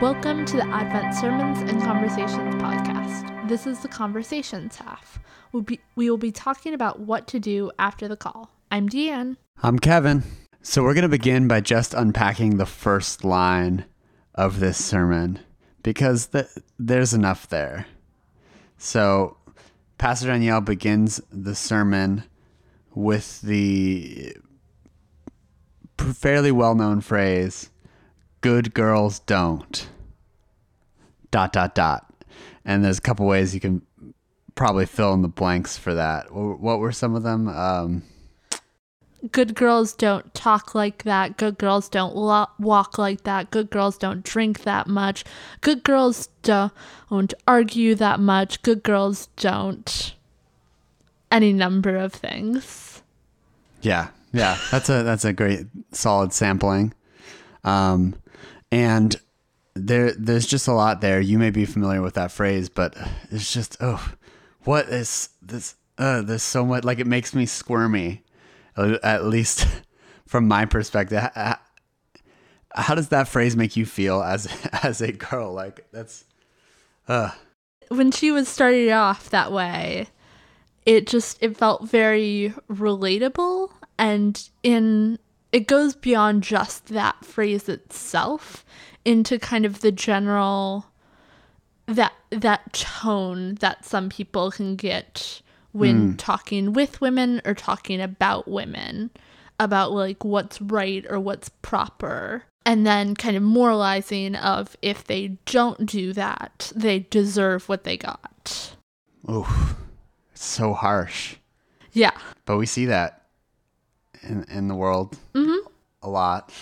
Welcome to the Advent Sermons and Conversations podcast. This is the conversations half. We'll be, we will be talking about what to do after the call. I'm Deanne. I'm Kevin. So we're going to begin by just unpacking the first line of this sermon because th- there's enough there. So Pastor Danielle begins the sermon with the fairly well known phrase, good girls don't. Dot, dot, dot. And there's a couple ways you can probably fill in the blanks for that. What were some of them? Um, good girls don't talk like that. Good girls don't lo- walk like that. Good girls don't drink that much. Good girls don't argue that much. Good girls don't any number of things. Yeah. Yeah. That's a that's a great solid sampling. Um and there there's just a lot there. You may be familiar with that phrase, but it's just oh what is this uh there's so much like it makes me squirmy at least from my perspective. How does that phrase make you feel as as a girl? Like that's uh when she was started off that way, it just it felt very relatable and in it goes beyond just that phrase itself into kind of the general that that tone that some people can get when mm. talking with women or talking about women about like what's right or what's proper and then kind of moralizing of if they don't do that they deserve what they got. Oh it's so harsh. Yeah. But we see that in in the world mm-hmm. a lot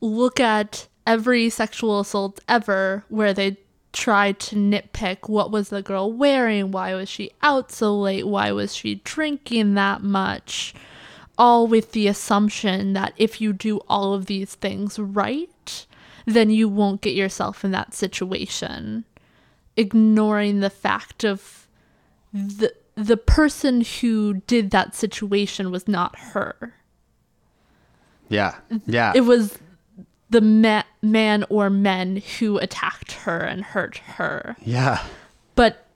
look at every sexual assault ever where they tried to nitpick what was the girl wearing, why was she out so late, why was she drinking that much, all with the assumption that if you do all of these things right, then you won't get yourself in that situation. Ignoring the fact of the the person who did that situation was not her. Yeah. Yeah. It was the ma- man or men who attacked her and hurt her. Yeah. But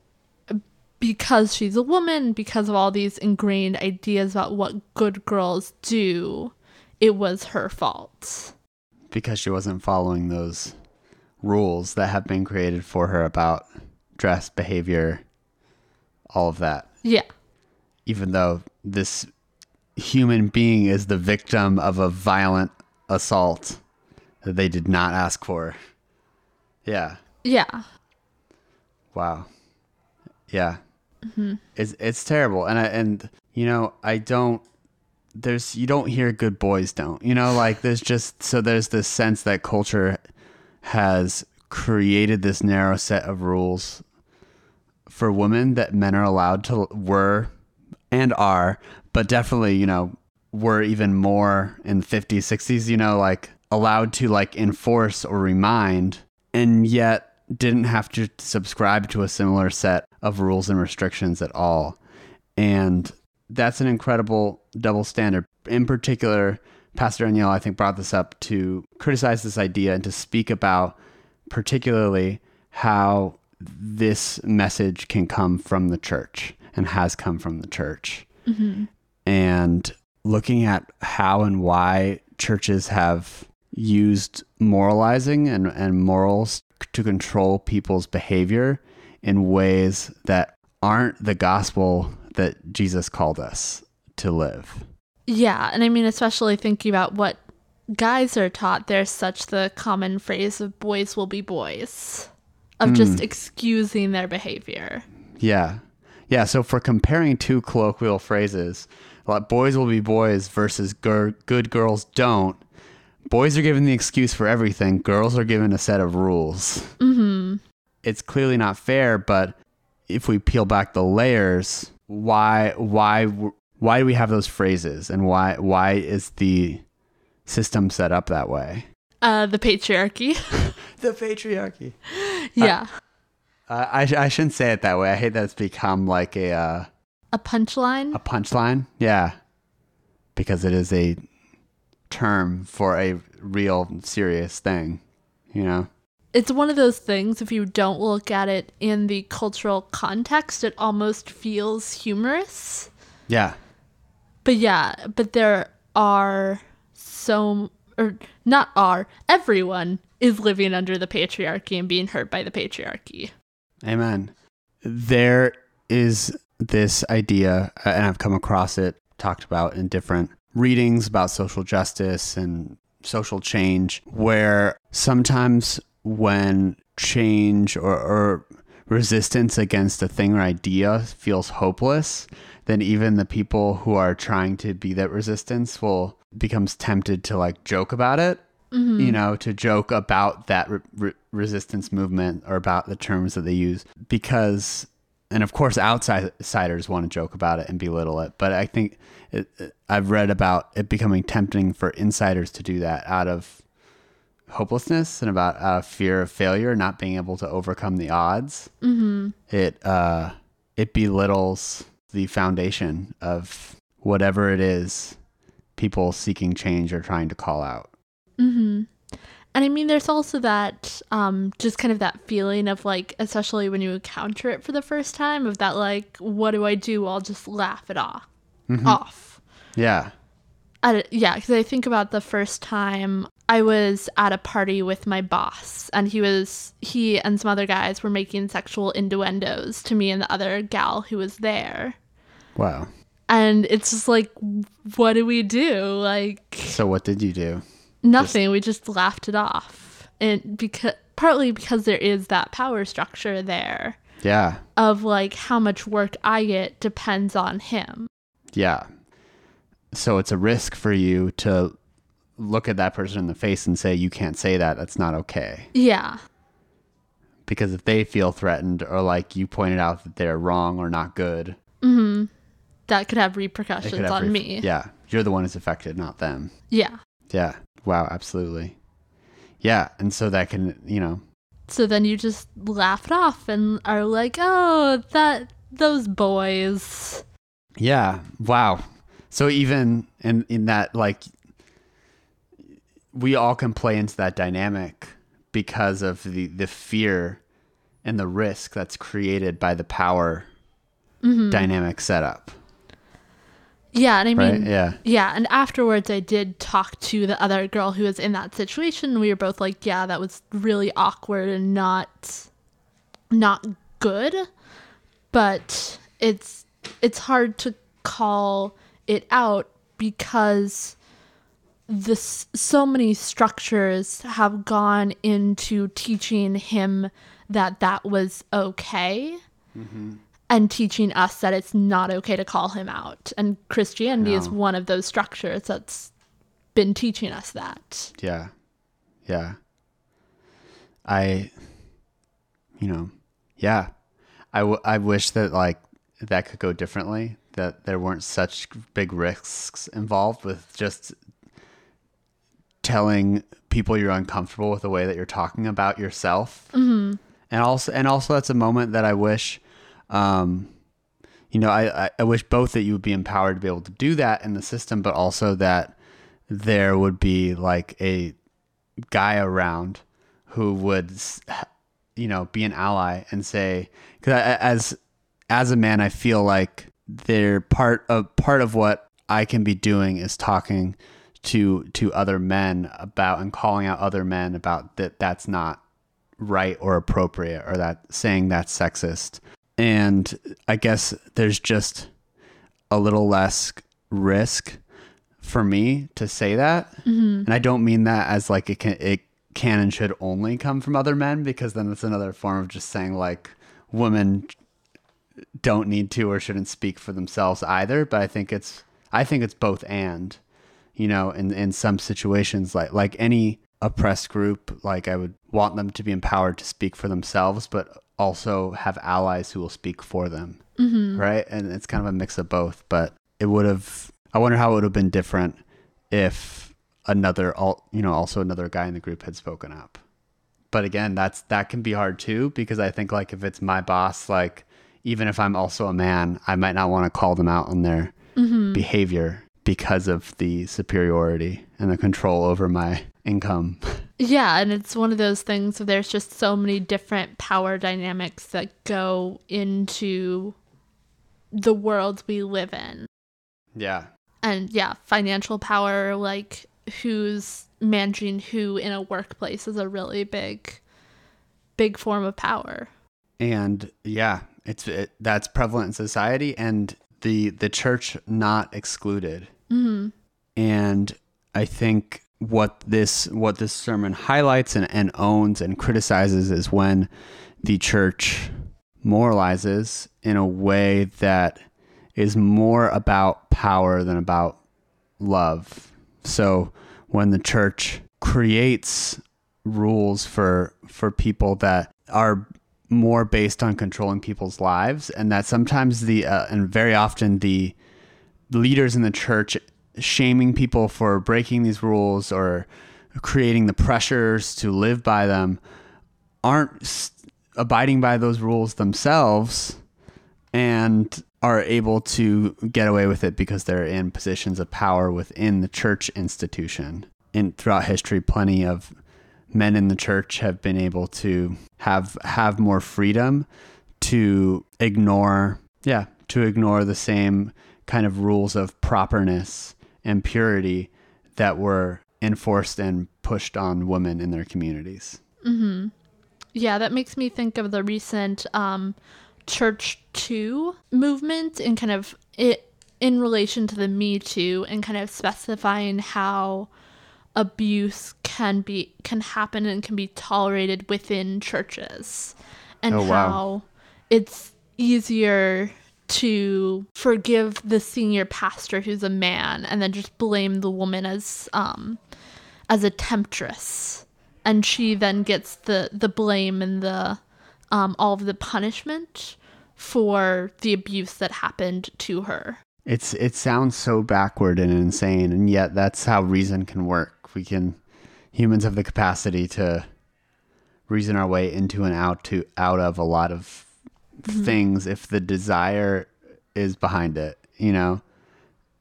because she's a woman, because of all these ingrained ideas about what good girls do, it was her fault. Because she wasn't following those rules that have been created for her about dress, behavior, all of that. Yeah. Even though this human being is the victim of a violent assault that they did not ask for. Yeah. Yeah. Wow. Yeah. Mm-hmm. It's it's terrible, and I and you know I don't. There's you don't hear good boys don't you know like there's just so there's this sense that culture has created this narrow set of rules for women that men are allowed to were and are but definitely you know were even more in the 50s 60s you know like allowed to like enforce or remind and yet didn't have to subscribe to a similar set of rules and restrictions at all. And that's an incredible double standard. In particular, Pastor Danielle, I think, brought this up to criticize this idea and to speak about particularly how this message can come from the church and has come from the church. Mm-hmm. And looking at how and why churches have used moralizing and, and morals to control people's behavior in ways that aren't the gospel that Jesus called us to live. Yeah, and I mean especially thinking about what guys are taught, there's such the common phrase of boys will be boys. Of mm. just excusing their behavior. Yeah. Yeah, so for comparing two colloquial phrases, like boys will be boys versus good girls don't, boys are given the excuse for everything, girls are given a set of rules. Mm-hmm. It's clearly not fair, but if we peel back the layers, why why why do we have those phrases and why why is the system set up that way? Uh, the patriarchy. the patriarchy. Yeah. Uh, I I shouldn't say it that way. I hate that it's become like a uh, a punchline. A punchline, yeah, because it is a term for a real serious thing, you know? it's one of those things if you don't look at it in the cultural context it almost feels humorous Yeah. but yeah but there are so or not are everyone is living under the patriarchy and being hurt by the patriarchy Amen. There is this idea, uh, and I've come across it, talked about in different readings about social justice and social change, where sometimes when change or, or resistance against a thing or idea feels hopeless, then even the people who are trying to be that resistance will becomes tempted to like joke about it you know, to joke about that re- re- resistance movement or about the terms that they use because, and of course, outsiders want to joke about it and belittle it. But I think it, it- I've read about it becoming tempting for insiders to do that out of hopelessness and about out of fear of failure, not being able to overcome the odds. Mm-hmm. It uh, it belittles the foundation of whatever it is people seeking change are trying to call out. Mm-hmm. And I mean, there's also that, um, just kind of that feeling of like, especially when you encounter it for the first time, of that like, what do I do? I'll just laugh it off. Off. Yeah. I, yeah, because I think about the first time I was at a party with my boss, and he was he and some other guys were making sexual innuendos to me and the other gal who was there, Wow. And it's just like, what do we do? Like, So what did you do? nothing we just laughed it off and because partly because there is that power structure there Yeah. of like how much work i get depends on him Yeah. So it's a risk for you to look at that person in the face and say you can't say that. That's not okay. yeah Because if they feel threatened or like you pointed out that they're wrong or not good, that could have repercussions could have on ref- me Yeah. You're the one who's affected, not them. yeah Yeah. Wow, absolutely. Yeah, and so that can, you know, so then you just laugh it off and are like oh that those boys Yeah. Wow. So even in in that like we all can play into that dynamic because of the the fear and the risk that's created by the power mm-hmm. dynamic setup. Yeah and i Right? mean yeah. Yeah, and afterwards I did talk to the other girl who was in that situation. and We were both like, yeah, that was really awkward and not not good. But it's it's hard to call it out because this so many structures have gone into teaching him that that was okay mm-hmm. And teaching us that it's not okay to call him out. And Christianity is one of those structures that's been teaching us that. Yeah. Yeah. I, you know, yeah. I, w- I wish that like that could go differently, that there weren't such big risks involved with just telling people you're uncomfortable with the way that you're talking about yourself. Mm-hmm. And also, and also that's a moment that I wish, um, you know, I, I, wish both that you would be empowered to be able to do that in the system, but also that there would be like a guy around who would, you know, be an ally and say, because as as a man, I feel like they're part of part of what I can be doing is talking to to other men about and calling out other men about that that's not right or appropriate or that saying that's sexist. And I guess there's just a little less risk for me to say that. Mm-hmm. And I don't mean that as like it can it can and should only come from other men because then it's another form of just saying like women don't need to or shouldn't speak for themselves either. But I think it's I think it's both and. You know, in in some situations like like any oppressed group, like I would want them to be empowered to speak for themselves, but also have allies who will speak for them. Mm-hmm. Right. And it's kind of a mix of both. But it would have I wonder how it would have been different if another you know, also another guy in the group had spoken up. But again, that's that can be hard too because I think like if it's my boss, like even if I'm also a man, I might not want to call them out on their behavior because of the superiority and the control over my income. Yeah, and it's one of those things where there's just so many different power dynamics that go into the world we live in. Yeah. And yeah, financial power, like who's managing who in a workplace is a really big, big form of power. And yeah, it's it, that's prevalent in society, and the the church not excluded. hmm And I think what this what this sermon highlights and, and owns and criticizes is when the church moralizes in a way that is more about power than about love. So when the church creates rules for for people that are more based on controlling people's lives and that sometimes the uh, and very often the leaders in the church shaming people for breaking these rules or creating the pressures to live by them aren't abiding by those rules themselves and are able to get away with it because they're in positions of power within the church institution. In throughout history, plenty of men in the church have been able to have have more freedom to ignore yeah, to ignore the same kind of rules of properness and purity that were enforced and pushed on women in their communities. Yeah, that makes me think of the recent um, Church Too movement and kind of it in relation to the Me Too and kind of specifying how abuse can be can happen and can be tolerated within churches and Oh, wow. how it's easier to forgive the senior pastor who's a man and then just blame the woman as um as a temptress and she then gets the the blame and the um all of the punishment for the abuse that happened to her It's it sounds so backward and insane, and yet that's how reason can work. We can humans have the capacity to reason our way into and out to out of a lot of Mm-hmm. things if the desire is behind it, you know?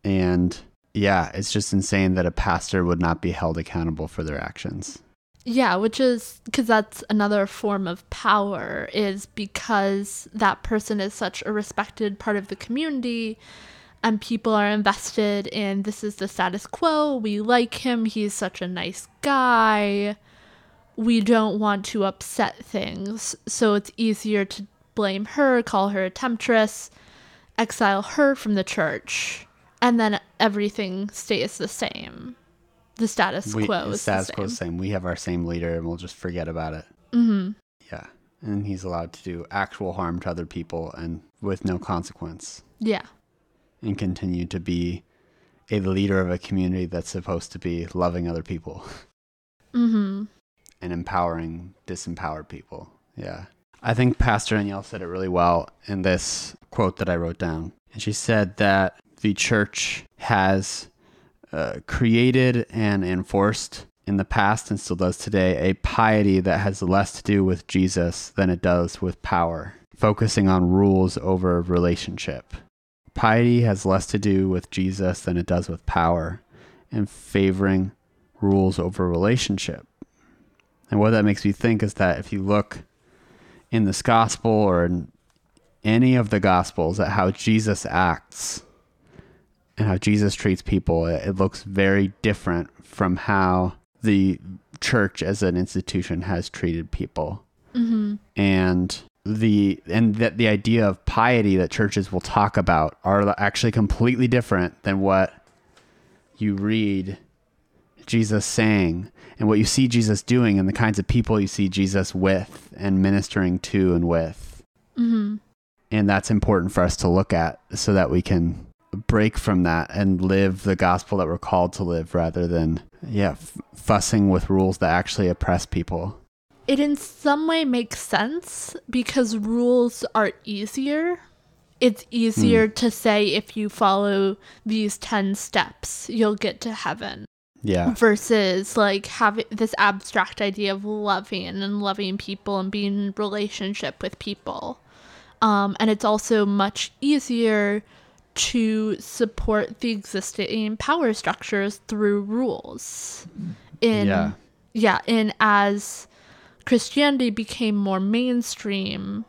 And yeah, it's just insane that a pastor would not be held accountable for their actions. Yeah, which is because that's another form of power, is because that person is such a respected part of the community and people are invested in this is the status quo. We like him. He's such a nice guy. We don't want to upset things. So it's easier to blame her, call her a temptress, exile her from the church, and then everything stays the same. The status We, quo is status the quo same. is the same. We have our same leader, and we'll just forget about it. hmm Yeah, and he's allowed to do actual harm to other people and with no consequence. Yeah. and continue to be a leader of a community that's supposed to be loving other people Mm-hmm. and empowering disempowered people. Yeah. I think Pastor Danielle said it really well in this quote that I wrote down. And she said that the church has uh, created and enforced in the past and still does today a piety that has less to do with Jesus than it does with power, focusing on rules over relationship. Piety has less to do with Jesus than it does with power and favoring rules over relationship. And what that makes me think is that if you look in this gospel or in any of the gospels at how Jesus acts and how Jesus treats people, it, it looks very different from how the church as an institution has treated people. Mm-hmm. And the and that the idea of piety that churches will talk about are actually completely different than what you read Jesus saying and what you see Jesus doing and the kinds of people you see Jesus with and ministering to and with. Mm-hmm. And that's important for us to look at so that we can break from that and live the gospel that we're called to live rather than, yeah, f- fussing with rules that actually oppress people. It in some way makes sense because rules are easier. It's easier to say if you follow these 10 steps, you'll get to heaven. Yeah. Versus like having this abstract idea of loving and loving people and being in relationship with people. Um, and it's also much easier to support the existing power structures through rules. In Yeah. yeah, and as Christianity became more mainstream,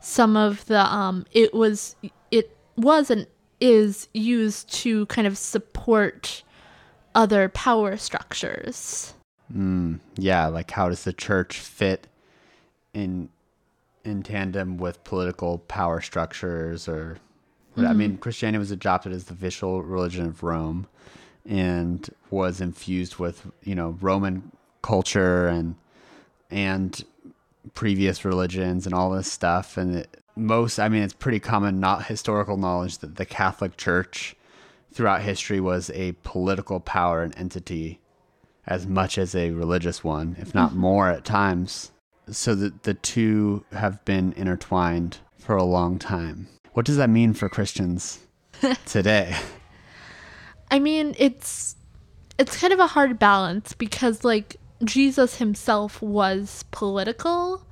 some of the um it was it was and is used to kind of support other power structures. Mm, yeah, like how does the church fit in in tandem with political power structures or I mean Christianity was adopted as the official religion of Rome and was infused with, you know, Roman culture and and previous religions and all this stuff and it, most I mean it's pretty common not historical knowledge that the Catholic Church throughout history was a political power and entity as much as a religious one, if not mm-hmm. more at times. So that the two have been intertwined for a long time. What does that mean for Christians today? I mean, it's it's kind of a hard balance because like Jesus himself was political,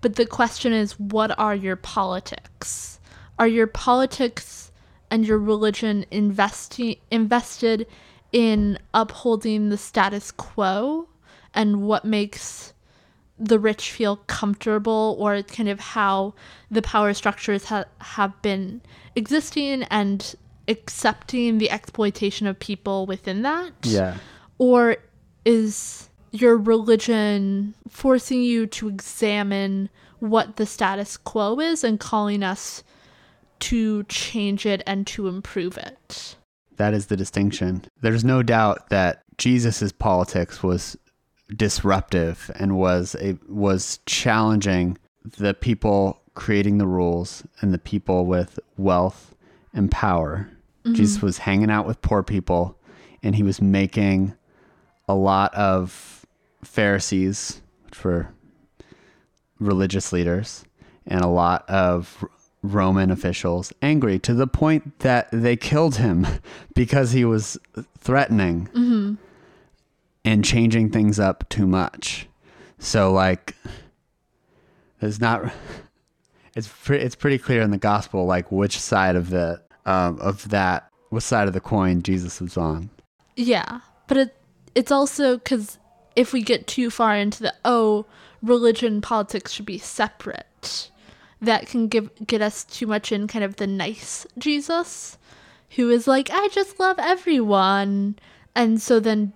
but the question is what are your politics? Are your politics and your religion investing invested in upholding the status quo and what makes the rich feel comfortable or kind of how the power structures ha- have been existing and accepting the exploitation of people within that? Yeah. Or is your religion forcing you to examine what the status quo is and calling us to change it and to improve it? That is the distinction. There's no doubt that Jesus's politics was disruptive and was a was challenging the people creating the rules and the people with wealth and power. Mm-hmm. Jesus was hanging out with poor people and he was making a lot of Pharisees, which were religious leaders, and a lot of Roman officials angry to the point that they killed him because he was threatening and changing things up too much. So like it's not it's pre- it's pretty clear in the gospel like which side of the um, of that which side of the coin Jesus was on. Yeah, but it it's also because if we get too far into the oh religion politics should be separate, that can give get us too much in kind of the nice Jesus, who is like I just love everyone, and so then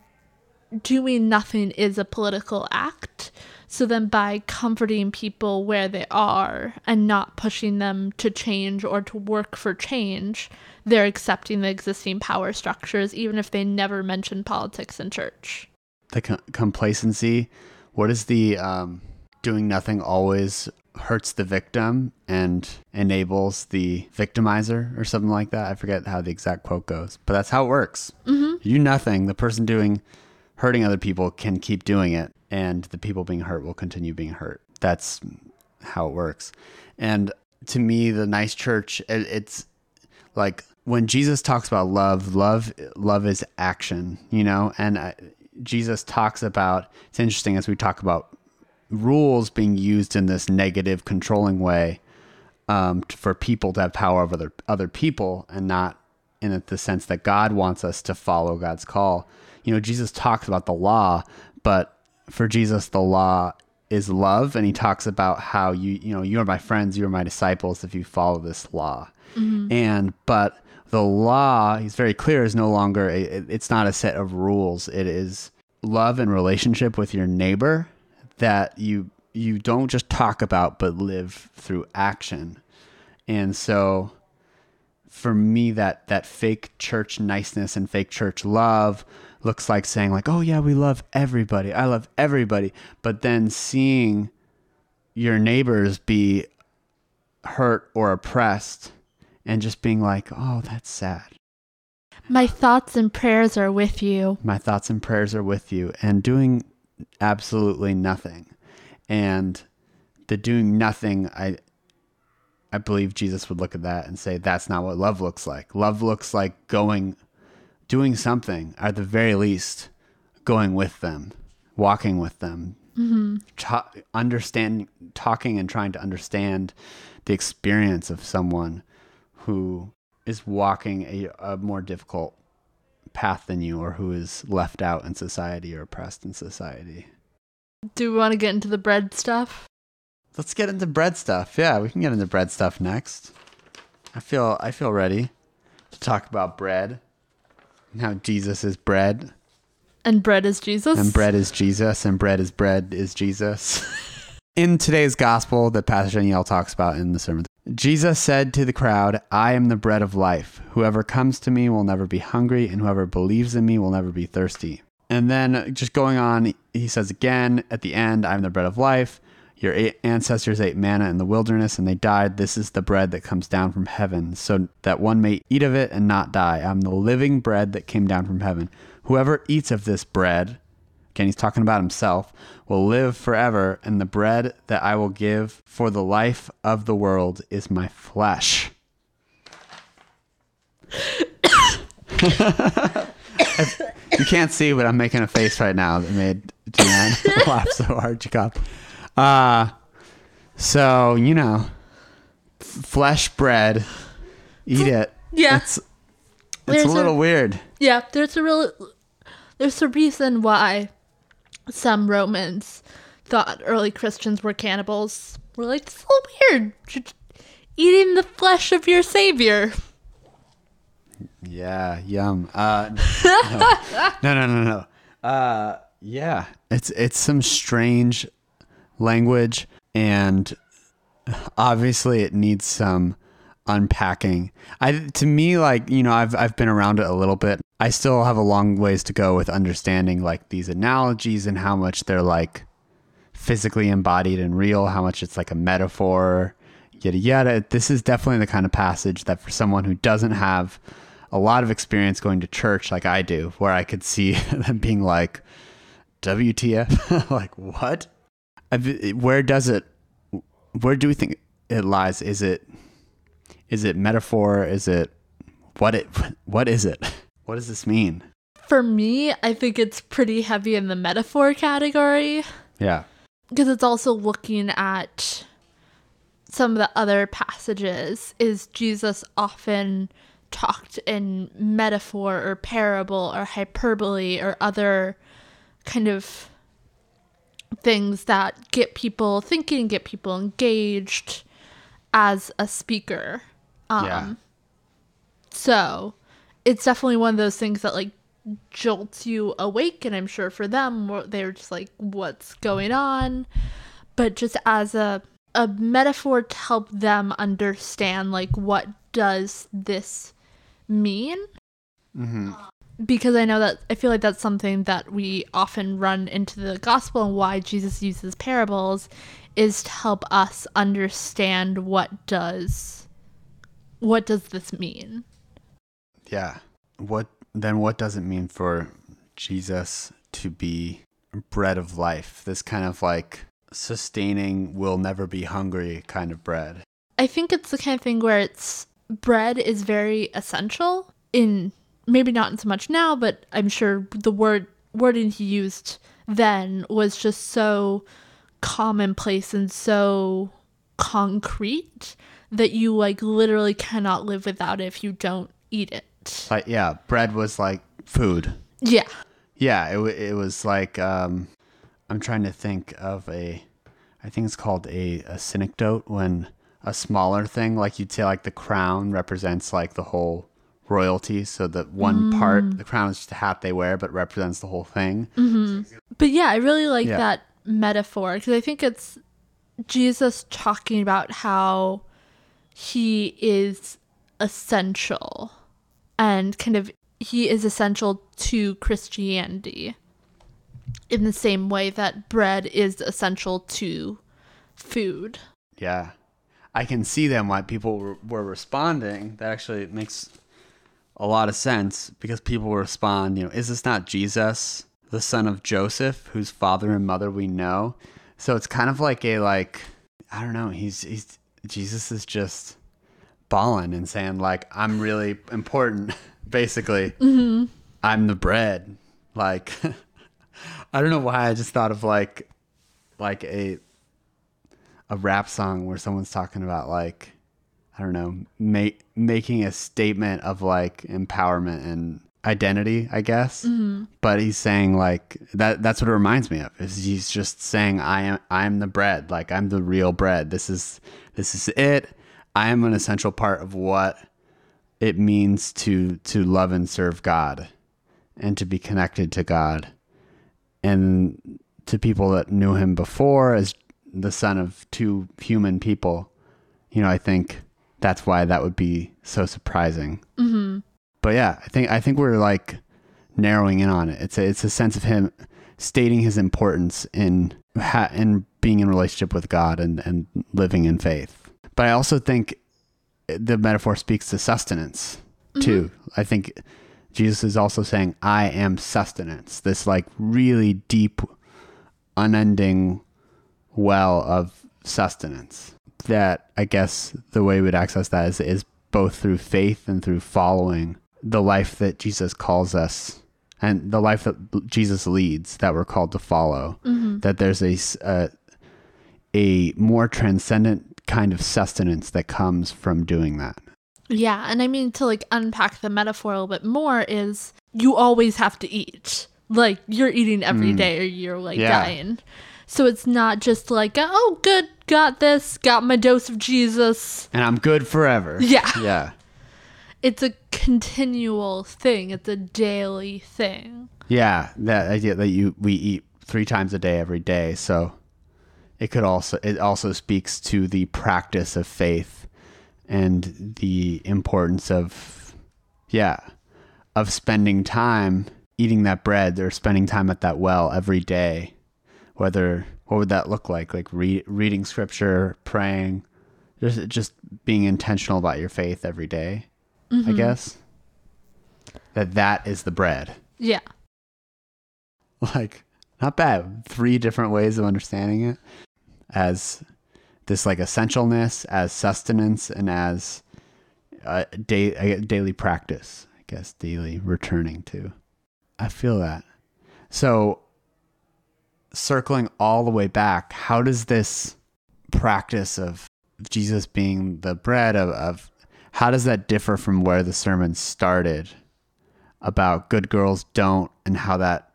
doing nothing is a political act. So then, by comforting people where they are and not pushing them to change or to work for change, they're accepting the existing power structures, even if they never mention politics in church. The co- complacency, what is the um, doing nothing always hurts the victim and enables the victimizer or something like that. I forget how the exact quote goes, but that's how it works. Mm-hmm. You do nothing, the person doing hurting other people can keep doing it and the people being hurt will continue being hurt. That's how it works. And to me, the nice church, it, it's like when Jesus talks about love, love, love is action, you know, and I, Jesus talks about, it's interesting as we talk about rules being used in this negative controlling way um, for people to have power over other, other people and not in the sense that God wants us to follow God's call. You know, Jesus talks about the law, but for Jesus, the law is love, and he talks about how you, you know, you are my friends, you are my disciples if you follow this law. And but the law, he's very clear, is no longer a, it's not a set of rules. It is love and relationship with your neighbor that you you don't just talk about but live through action. And so for me that that fake church niceness and fake church love looks like saying like oh yeah we love everybody i love everybody but then seeing your neighbors be hurt or oppressed and just being like oh that's sad My thoughts and prayers are with you. my thoughts and prayers are with you and doing absolutely nothing. And the doing nothing i i believe jesus would look at that and say that's not what love looks like. Love looks like going doing something at the very least going with them walking with them mm-hmm. ta- understand talking and trying to understand the experience of someone who is walking a, a more difficult path than you or who is left out in society or oppressed in society. Do we want to get into the bread stuff? Let's get into bread stuff. Yeah, we can get into bread stuff next. I feel I feel ready to talk about bread and how Jesus is bread And bread is Jesus. and bread is Jesus and bread is bread is Jesus. in today's gospel that Pastor Danielle talks about in the sermon, Jesus said to the crowd, I am the bread of life. Whoever comes to me will never be hungry, and whoever believes in me will never be thirsty. And then just going on, he says again at the end, I'm the bread of life. Your ancestors ate manna in the wilderness and they died. This is the bread that comes down from heaven, so that one may eat of it and not die. I'm the living bread that came down from heaven. Whoever eats of this bread, again, he's talking about himself, will live forever, and the bread that I will give for the life of the world is my flesh. you can't see, but I'm making a face right now that made Jan laugh so hard, Jacob. Uh, so, you know, f- flesh bread, eat it. Yeah. It's, it's There's a a- little weird. Yeah, there's a real there's a reason why some Romans thought early Christians were cannibals. We're like, it's a little weird. Eating the flesh of your savior. Yeah, yum. Uh, no, no, no, no, no. Uh, yeah, it's it's some strange language, and obviously it needs some unpacking. I to me, like you know, I've I've been around it a little bit. I still have a long ways to go with understanding like these analogies and how much they're like physically embodied and real, how much it's like a metaphor, yada yada. This is definitely the kind of passage that for someone who doesn't have a lot of experience going to church like I do, where I could see them being like, WTF? like, what? Where does it, where do we think it lies? Is it, is it metaphor? Is it, what it, what is it? What does this mean? For me, I think it's pretty heavy in the metaphor category Yeah. because it's also looking at some of the other passages. Is Jesus often talked in metaphor or parable or hyperbole or other kind of things that get people thinking, get people engaged as a speaker. Um, yeah. So it's definitely one of those things that like jolts you awake. And I'm sure for them, they're just like, what's going on? But just as a, a metaphor to help them understand, like, what does this mean? Mm-hmm. because I know that I feel like that's something that we often run into the gospel and why Jesus uses parables is to help us understand what does what does this mean? Yeah. What, then what does it mean for Jesus to be bread of life? This kind of like sustaining, will never be hungry kind of bread. I think it's the kind of thing where it's bread is very essential in maybe not so much now, but I'm sure the word wording he used then was just so commonplace and so concrete that you like literally cannot live without it if you don't eat it. Like, yeah, bread was like food. Yeah. Yeah, it, it was like, um, I'm trying to think of a, I think it's called a, a synecdoche when a smaller thing, like you'd say, like the crown represents like the whole royalty. So that one part, the crown is just a hat they wear, but represents the whole thing. But yeah, I really like Yeah. that metaphor because I think it's Jesus talking about how he is essential and kind of he is essential to Christianity in the same way that bread is essential to food. Yeah. I can see them why people were, were responding. That actually makes a lot of sense because people respond, you know, is this not Jesus, the son of Joseph, whose father and mother we know? So it's kind of like a like I don't know, he's he's Jesus is just balling and saying like I'm really important basically. I'm the bread. Like I don't know why I just thought of like like a a rap song where someone's talking about like I don't know, make, making a statement of like empowerment and identity, I guess. But he's saying like that. That's what it reminds me of. Is he's just saying I am I'm the bread. Like I'm the real bread. This is this is it. I am an essential part of what it means to to love and serve God, and to be connected to God, and to people that knew him before as the son of two human people. You know, I think that's why that would be so surprising mm-hmm. but yeah, I think I think we're like narrowing in on it. It's a it's a sense of him stating his importance in ha- in being in relationship with God and and living in faith. But I also think the metaphor speaks to sustenance mm-hmm. too. I think Jesus is also saying, "I am sustenance." This like really deep, unending well of sustenance. That I guess the way we'd access that is is both through faith and through following the life that Jesus calls us and the life that Jesus leads that we're called to follow. Mm-hmm. That there's a a more transcendent kind of sustenance that comes from doing that. Yeah, and I mean to like unpack the metaphor a little bit more is you always have to eat. Like you're eating every mm. day or you're like Yeah. dying. So it's not just like, oh good, got this, got my dose of Jesus. And I'm good forever. Yeah. Yeah. It's a continual thing. It's a daily thing. Yeah, that idea that you we eat three times a day every day. So it could also it also speaks to the practice of faith and the importance of yeah of spending time eating that bread or spending time at that well every day. Whether what would that look like? Like re- reading scripture, praying, just just being intentional about your faith every day, I mm-hmm. guess. That that is the bread. Yeah. like not bad three different ways of understanding it as this like essentialness as sustenance and as uh, a, day, daily practice i guess daily returning to. I feel that. So circling all the way back how does this practice of jesus being the bread of, of how does that differ from where the sermon started about good girls don't and how that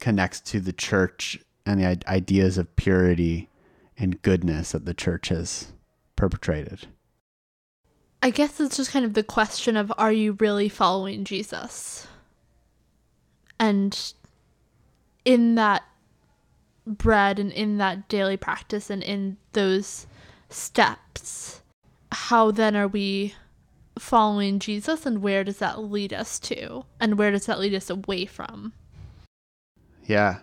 connects to the church and the ideas of purity and goodness that the church has perpetrated. I guess it's just kind of the question of are you really following Jesus? And in that bread and in that daily practice and in those steps, how then are we following Jesus and where does that lead us to? And where does that lead us away from? Yeah.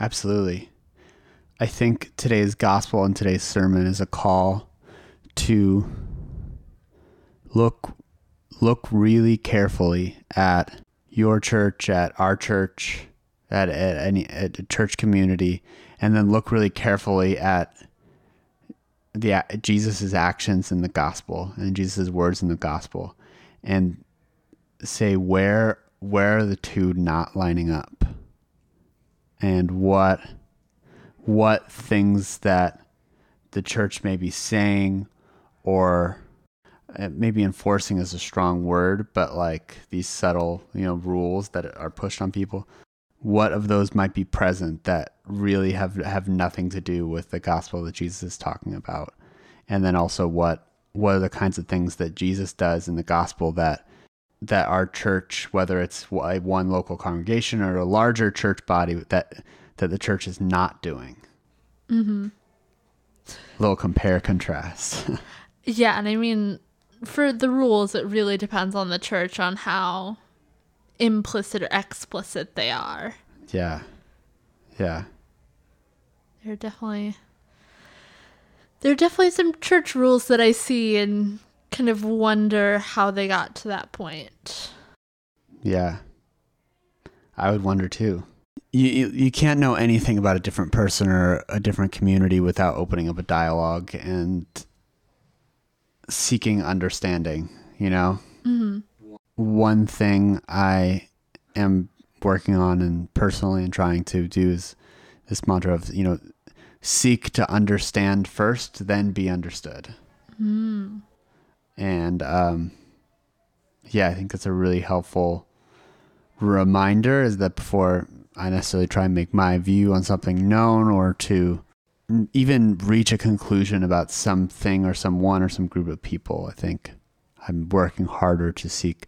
Absolutely. I think today's gospel and today's sermon is a call to look look really carefully at your church, at our church, at, at any at a church community, and then look really carefully at the Jesus's actions in the gospel and Jesus's words in the gospel, and say where where are the two not lining up, and what what things that the church may be saying or uh, maybe enforcing is a strong word, but like these subtle, you know, rules that are pushed on people. What of those might be present that really have have nothing to do with the gospel that Jesus is talking about? And then also what what are the kinds of things that Jesus does in the gospel that that our church, whether it's one local congregation or a larger church body, that that the church is not doing. Mm-hmm. Little compare contrast. Yeah, and I mean, for the rules, it really depends on the church on how implicit or explicit they are. yeah, yeah, There are definitely there are definitely some church rules that I see and kind of wonder how they got to that point. yeah. I would wonder too. You, you you can't know anything about a different person or a different community without opening up a dialogue and seeking understanding. You know. Mm-hmm. one thing I am working on and personally and trying to do is this mantra of, you know, seek to understand first, then be understood. Mm. And um, yeah, I think that's a really helpful reminder is that before I necessarily try and make my view on something known or to even reach a conclusion about something or someone or some group of people, I think I'm working harder to seek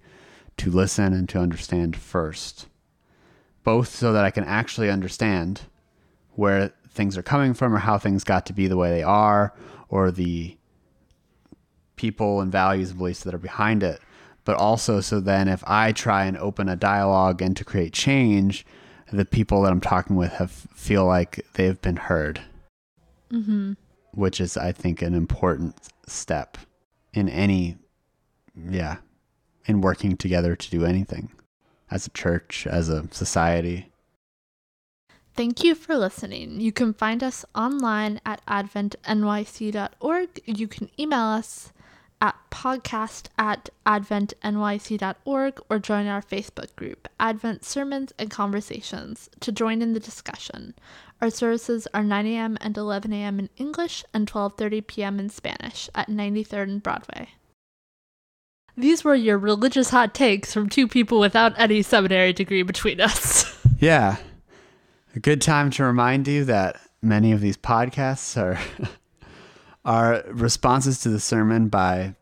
to listen and to understand first. Both so that I can actually understand where things are coming from or how things got to be the way they are or the people and values and beliefs that are behind it. But also so then if I try and open a dialogue and to create change, the people that I'm talking with have feel like they've been heard. Mm-hmm. Which is I think an important step in any yeah, in working together to do anything as a church, as a society. Thank you for listening. You can find us online at adventnyc.org. You can email us at podcast at adventnyc.org or join our Facebook group, Advent Sermons and Conversations, to join in the discussion. Our services are 9 a.m. and 11 a.m. in English and 12:30 p.m. in Spanish at 93rd and Broadway. These were your religious hot takes from two people without any seminary degree between us. Yeah. A good time to remind you that many of these podcasts are are responses to the sermon by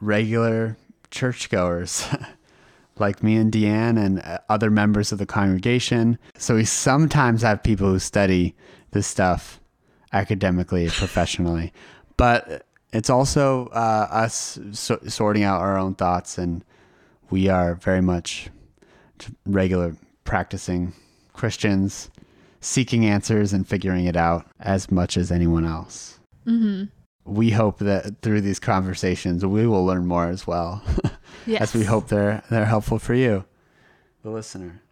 regular churchgoers like me and Deanne and uh, other members of the congregation. So we sometimes have people who study this stuff academically, professionally, but it's also uh, us so- sorting out our own thoughts, and we are very much regular practicing Christians seeking answers and figuring it out as much as anyone else. Mm-hmm. We hope that through these conversations, we will learn more as well. Yes. as we hope they're they're helpful for you, the listener.